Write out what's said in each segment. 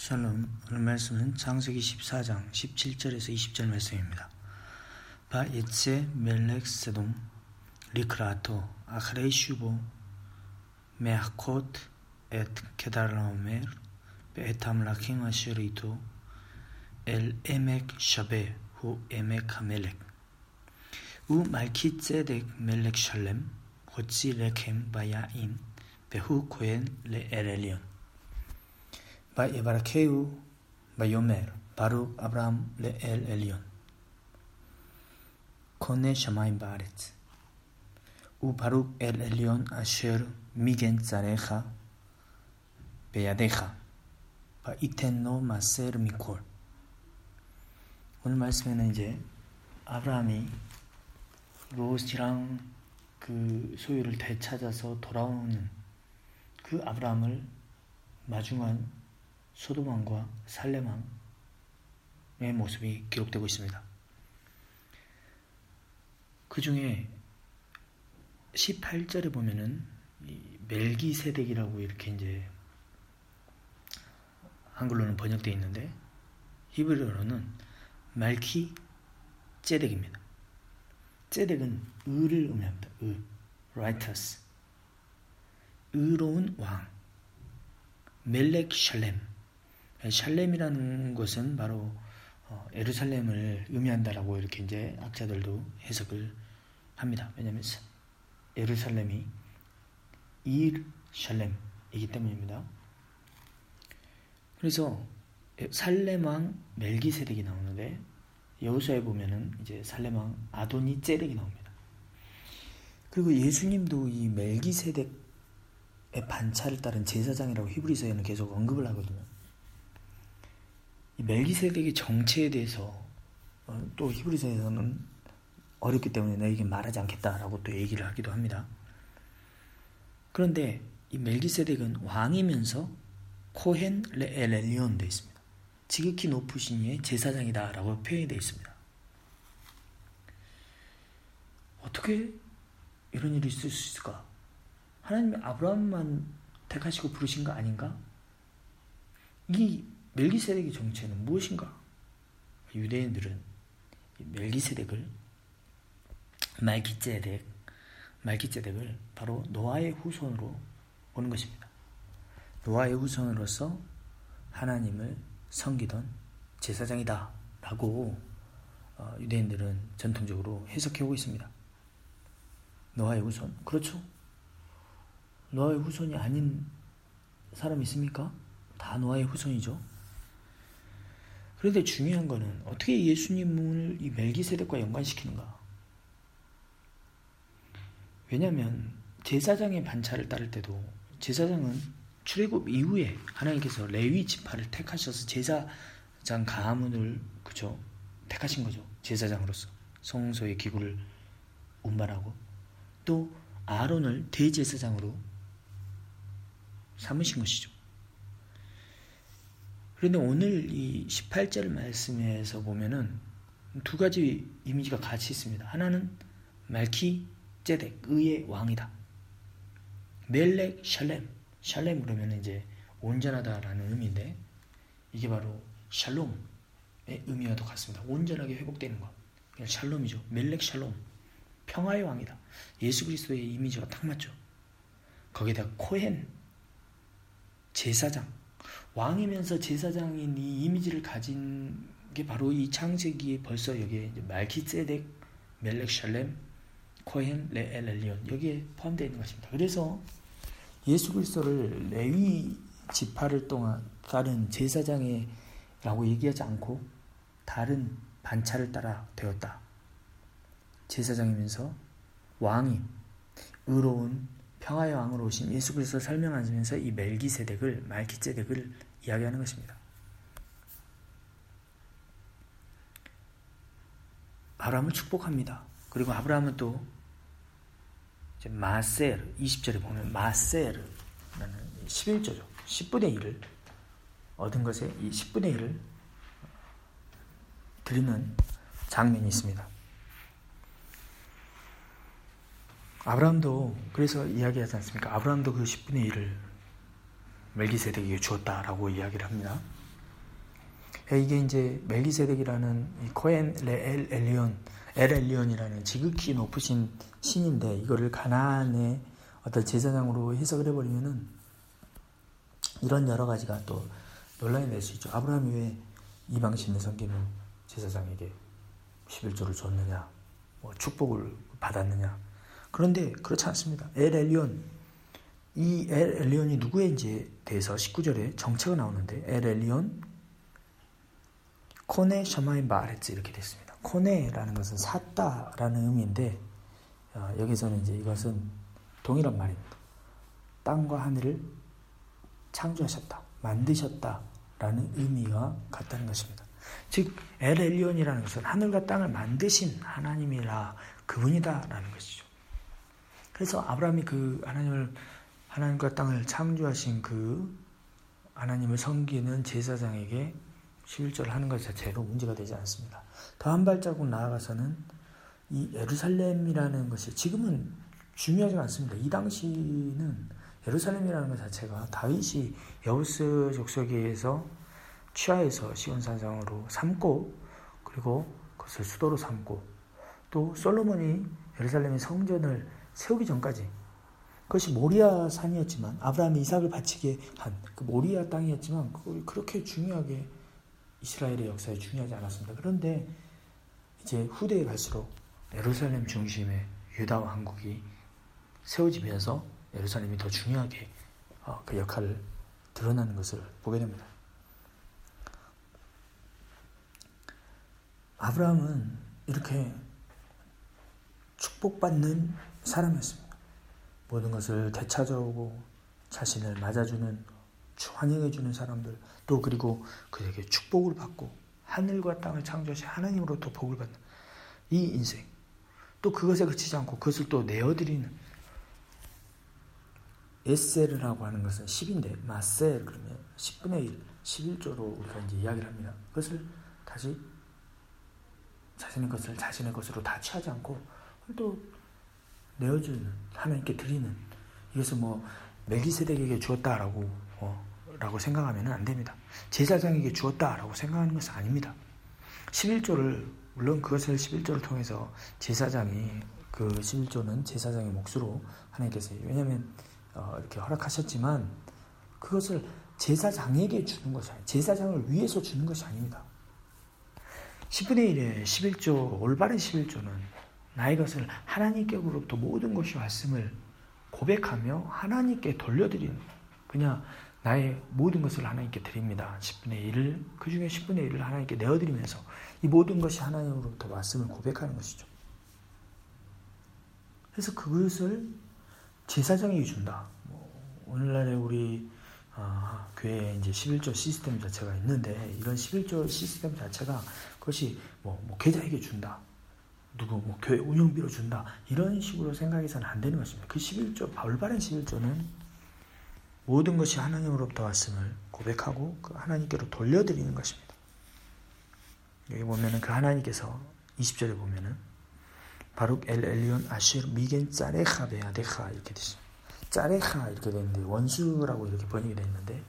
샬롬 오늘 말씀은 창세기 14장 17절에서 20절 말씀입니다. ויצא מלך סדם לקראתו אחרי שובו מהכות את כדרלעמר ואת המלכים אשר אתו אל עמק שוה הוא עמק המלך ומלכי צדק מלך שלם הוציא לחם ויין 베후 코엔 레 에렐리온 ויברכהו ויאמר ברוך אברהם לאל עליון קונה שמיים בארץ וברוך אל עליון אשר מגן צריך בידיך ויתנו מעשר מכל 오늘 말씀에는 이제 아브라함이 롯이랑 그 소유를 되찾아서 돌아오는 그 아브라함을 마중한 소도망과 살레망의 모습이 기록되고 있습니다. 그 중에 18절에 보면은 멜기세덱이라고 이렇게 이제 한글로는 번역되어 있는데 히브리어로는 말키 ጼ덱입니다. ጼ덱은 의를 의미합니다. 의, righteous. 의로운 왕. 멜렉 샬렘. 샬렘이라는 것은 바로 어, 에루살렘을 의미한다라고 이렇게 이제 학자들도 해석을 합니다. 왜냐하면 에루살렘이 일 샬렘이기 때문입니다. 그래서 살렘왕 멜기세덱이 나오는데 여호수아에 보면은 이제 살렘왕 아도니 ጼ덱이 나옵니다. 그리고 예수님도 이 멜기세덱의 반차를 따른 제사장이라고 히브리서에는 계속 언급을 하거든요. 멜기세덱의 정체에 대해서 어, 또 히브리서에서는 어렵기 때문에 너에게 말하지 않겠다라고 또 얘기를 하기도 합니다. 그런데 이 멜기세덱은 왕이면서 코헨 레엘리온 되어 있습니다. 지극히 높으신 이의 제사장이다라고 표현이 되어 있습니다. 어떻게 이런 일이 있을 수 있을까? 하나님이 아브라함만 택하시고 부르신 거 아닌가? 이 멜기세덱의 정체는 무엇인가? 유대인들은 멜기세덱을 말기ጼ덱, 말기ጼ덱을 바로 노아의 후손으로 보는 것입니다. 노아의 후손으로서 하나님을 섬기던 제사장이다 라고 어, 유대인들은 전통적으로 해석해 오고 있습니다. 노아의 후손. 그렇죠. 노아의 후손이 아닌 사람 있습니까? 다 노아의 후손이죠. 그런데 중요한 거는 어떻게 예수님을 이 멜기세덱과 연관시키는가? 왜냐하면 제사장의 반차를 따를 때도 제사장은 출애굽 이후에 하나님께서 레위 지파를 택하셔서 제사장 가문을 그죠 택하신 거죠 제사장으로서 성소의 기구를 운반하고 또 아론을 대제사장으로 삼으신 것이죠. 그런데 오늘 이 18절 말씀에서 보면은 두 가지 이미지가 같이 있습니다. 하나는 말키 제덱 의의 왕이다. 멜렉 샬렘 샬렘 그러면 이제 온전하다라는 의미인데 이게 바로 샬롬의 의미와 똑같습니다. 온전하게 회복되는 것. 샬롬이죠. 멜렉 샬롬. 평화의 왕이다. 예수 그리스도의 이미지가 딱 맞죠. 거기다 코헨 제사장 왕이면서 제사장인 이 이미지를 가진 게 바로 이 창세기에 벌써 여기에 말키ጼ덱, 멜렉 샬렘, 코헨, 레엘렐리온 여기에 포함되어 있는 것입니다. 그래서 예수 그리스도를 레위 지파를 동안 따른 제사장이라고 얘기하지 않고 다른 반차를 따라 되었다. 제사장이면서 왕이 의로운 평화의 왕으로 오신 예수 그리스도를 설명하면서 이 멜기세덱을 말기세덱을 이야기하는 것입니다. 아브라함을 축복합니다. 그리고 아브라함은 또 마셀 20절에 보면 마셀라는 11조죠. 10분의 1을 얻은 것에 이 10분의 1을 드리는 장면이 있습니다. 아브라함도 그래서 이야기하지 않습니까? 아브라함도 그 10분의 1을 멜기세덱에게 주었다라고 이야기를 합니다. 이게 이제 멜기세덱이라는 이 코엔 레엘 엘리온 엘 엘리온이라는 지극히 높으신 신인데 이거를 가나안의 어떤 제사장으로 해석을 해버리면은 이런 여러 가지가 또 논란이 될 수 있죠. 아브라함이 왜 이방 신을 섬기는 제사장에게 11조를 줬느냐, 뭐 축복을 받았느냐. 그런데 그렇지 않습니다. 엘 엘리온, 이 엘 엘리온이 누구인지에 대해서 19절에 정체가 나오는데 엘 엘리온 코네 셔마이 마레츠 이렇게 됐습니다. 코네라는 것은 샀다라는 의미인데 어, 여기서는 이제 이것은 동일한 말입니다. 땅과 하늘을 창조하셨다, 만드셨다라는 의미가 같다는 것입니다. 즉, 엘 엘리온이라는 것은 하늘과 땅을 만드신 하나님이라 그분이다라는 것이죠. 그래서 아브라함이 그 하나님을 하나님과 땅을 창조하신 그 하나님을 섬기는 제사장에게 11절을 하는 것 자체로 문제가 되지 않습니다. 더 한 발자국 나아가서는 이 예루살렘이라는 것이 지금은 중요하지 않습니다. 이 당시는 예루살렘이라는 것 자체가 다윗이 여우스 족속에서 취하에서 시온산상으로 삼고 그리고 그것을 수도로 삼고 또 솔로몬이 예루살렘의 성전을 세우기 전까지 그것이 모리아 산이었지만 아브라함이 이삭을 바치게 한 그 모리아 땅이었지만 그걸 그렇게 중요하게 이스라엘의 역사에 중요하지 않았습니다. 그런데 이제 후대에 갈수록 예루살렘 중심의 유다 왕국이 세워지면서 예루살렘이 더 중요하게 어, 그 역할을 드러나는 것을 보게 됩니다. 아브라함은 이렇게 축복받는 사람이었습니다. 모든 것을 되찾아오고 자신을 맞아주는 환영해주는 사람들 또 그리고 그에게 축복을 받고 하늘과 땅을 창조하신 하나님으로부터 복을 받는 이 인생 또 그것에 그치지 않고 그것을 또 내어드리는 에셀이라고 하는 것은 10인데 마셀 그러면 10분의 1, 11조로 우리가 이제 이야기를 합니다. 그것을 다시 자신의 것을 자신의 것으로 다 취하지 않고 또 내어주는 하나님께 드리는 이것을 뭐 멜기세덱에게 주었다라고 어, 라고 생각하면 안 됩니다. 제사장에게 주었다라고 생각하는 것은 아닙니다. 11조를 물론 그것을 11조를 통해서 제사장이 그 11조는 제사장의 몫으로 하나님께서 왜냐하면 어, 이렇게 허락하셨지만 그것을 제사장에게 주는 것이 아니에요. 제사장을 위해서 주는 것이 아닙니다. 10분의 1의 11조, 올바른 11조는 나의 것을 하나님께로부터 모든 것이 왔음을 고백하며 하나님께 돌려드리는 그냥 나의 모든 것을 하나님께 드립니다. 10분의 1을 그 중에 10분의 1을 하나님께 내어드리면서 이 모든 것이 하나님으로부터 왔음을 고백하는 것이죠. 그래서 그것을 제사장에게 준다. 뭐 오늘날에 우리 어, 교회에 이제 11조 시스템 자체가 있는데 이런 11조 시스템 자체가 그것이 뭐 목회자에게 준다. 누구 뭐 교회 운영비로 준다. 이런 식으로 생각해서는 안 되는 것입니다. 그 11조, 올바른 11조는 모든 것이 하나님으로부터 왔음을 고백하고 그 하나님께로 돌려드리는 것입니다. 여기 보면은 그 하나님께서 20절에 보면은 바룩 엘 엘리온 아쉬르 미겐 짜레하 베아데하 이렇게 되죠. 짜레하 이렇게 되는데 원수라고 이렇게 번역이 되어 있는데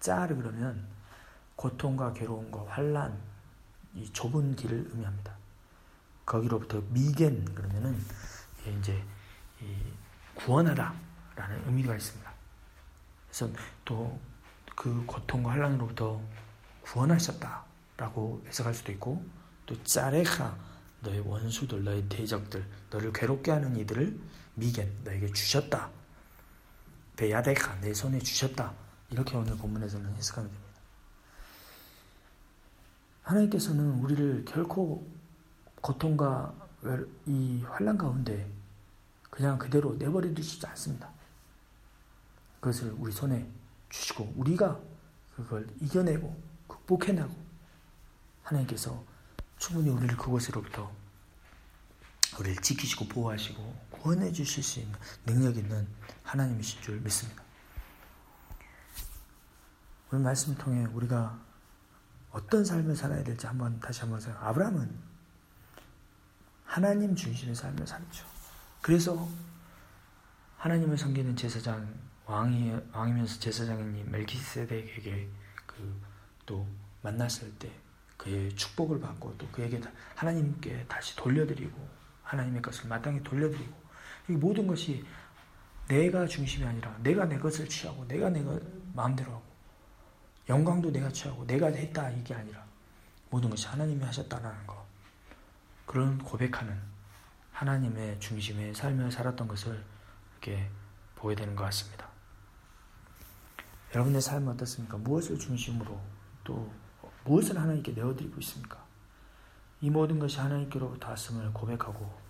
짜르 그러면 고통과 괴로움과 환란 이 좁은 길을 의미합니다. 거기로부터 미겐 그러면은 이제 구원하다라는 의미가 있습니다. 그래서 또 그 고통과 환란으로부터 구원하셨다라고 해석할 수도 있고 또 짜레하 너의 원수들 너의 대적들 너를 괴롭게 하는 이들을 미겐 너에게 주셨다. 베야데카 내 손에 주셨다. 이렇게 오늘 본문에서는 해석하면 됩니다. 하나님께서는 우리를 결코 고통과 이 환란 가운데 그냥 그대로 내버려 두시지 않습니다. 그것을 우리 손에 주시고 우리가 그걸 이겨내고 극복해내고 하나님께서 충분히 우리를 그곳으로부터 우리를 지키시고 보호하시고 구원해 주실 수 있는 능력 있는 하나님이신 줄 믿습니다. 오늘 말씀을 통해 우리가 어떤 삶을 살아야 될지 한번 다시 한번 생각. 아브라함은 하나님 중심의 삶을 살죠. 그래서 하나님을 섬기는 제사장 왕이 왕이면서 제사장인 멜키세덱에게 그 또 만났을 때 그의 축복을 받고 또 그에게 하나님께 다시 돌려드리고 하나님의 것을 마땅히 돌려드리고 이 모든 것이 내가 중심이 아니라 내가 내 것을 취하고 내가 내가 마음대로 하고 영광도 내가 취하고 내가 했다 이게 아니라 모든 것이 하나님이 하셨다라는 거 그런 고백하는 하나님의 중심의 삶을 살았던 것을 이렇게 보게 되는 것 같습니다. 여러분의 삶은 어떻습니까? 무엇을 중심으로 또 무엇을 하나님께 내어드리고 있습니까? 이 모든 것이 하나님께로부터 왔음을 고백하고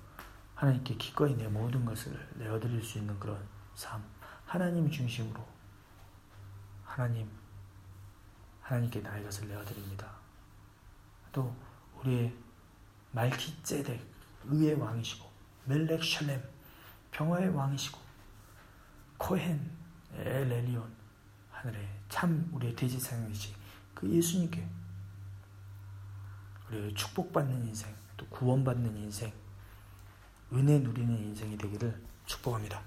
하나님께 기꺼이 내 모든 것을 내어드릴 수 있는 그런 삶, 하나님 중심으로 하나님, 하나님께 나의 것을 내어드립니다. 또 우리의 말키ጼ덱, 의의 왕이시고 멜렉 샬렘, 평화의 왕이시고 코헨, 엘레리온, 하늘의 참 우리의 대지상이지 그 예수님께 우리 축복받는 인생, 또 구원받는 인생, 은혜 누리는 인생이 되기를 축복합니다.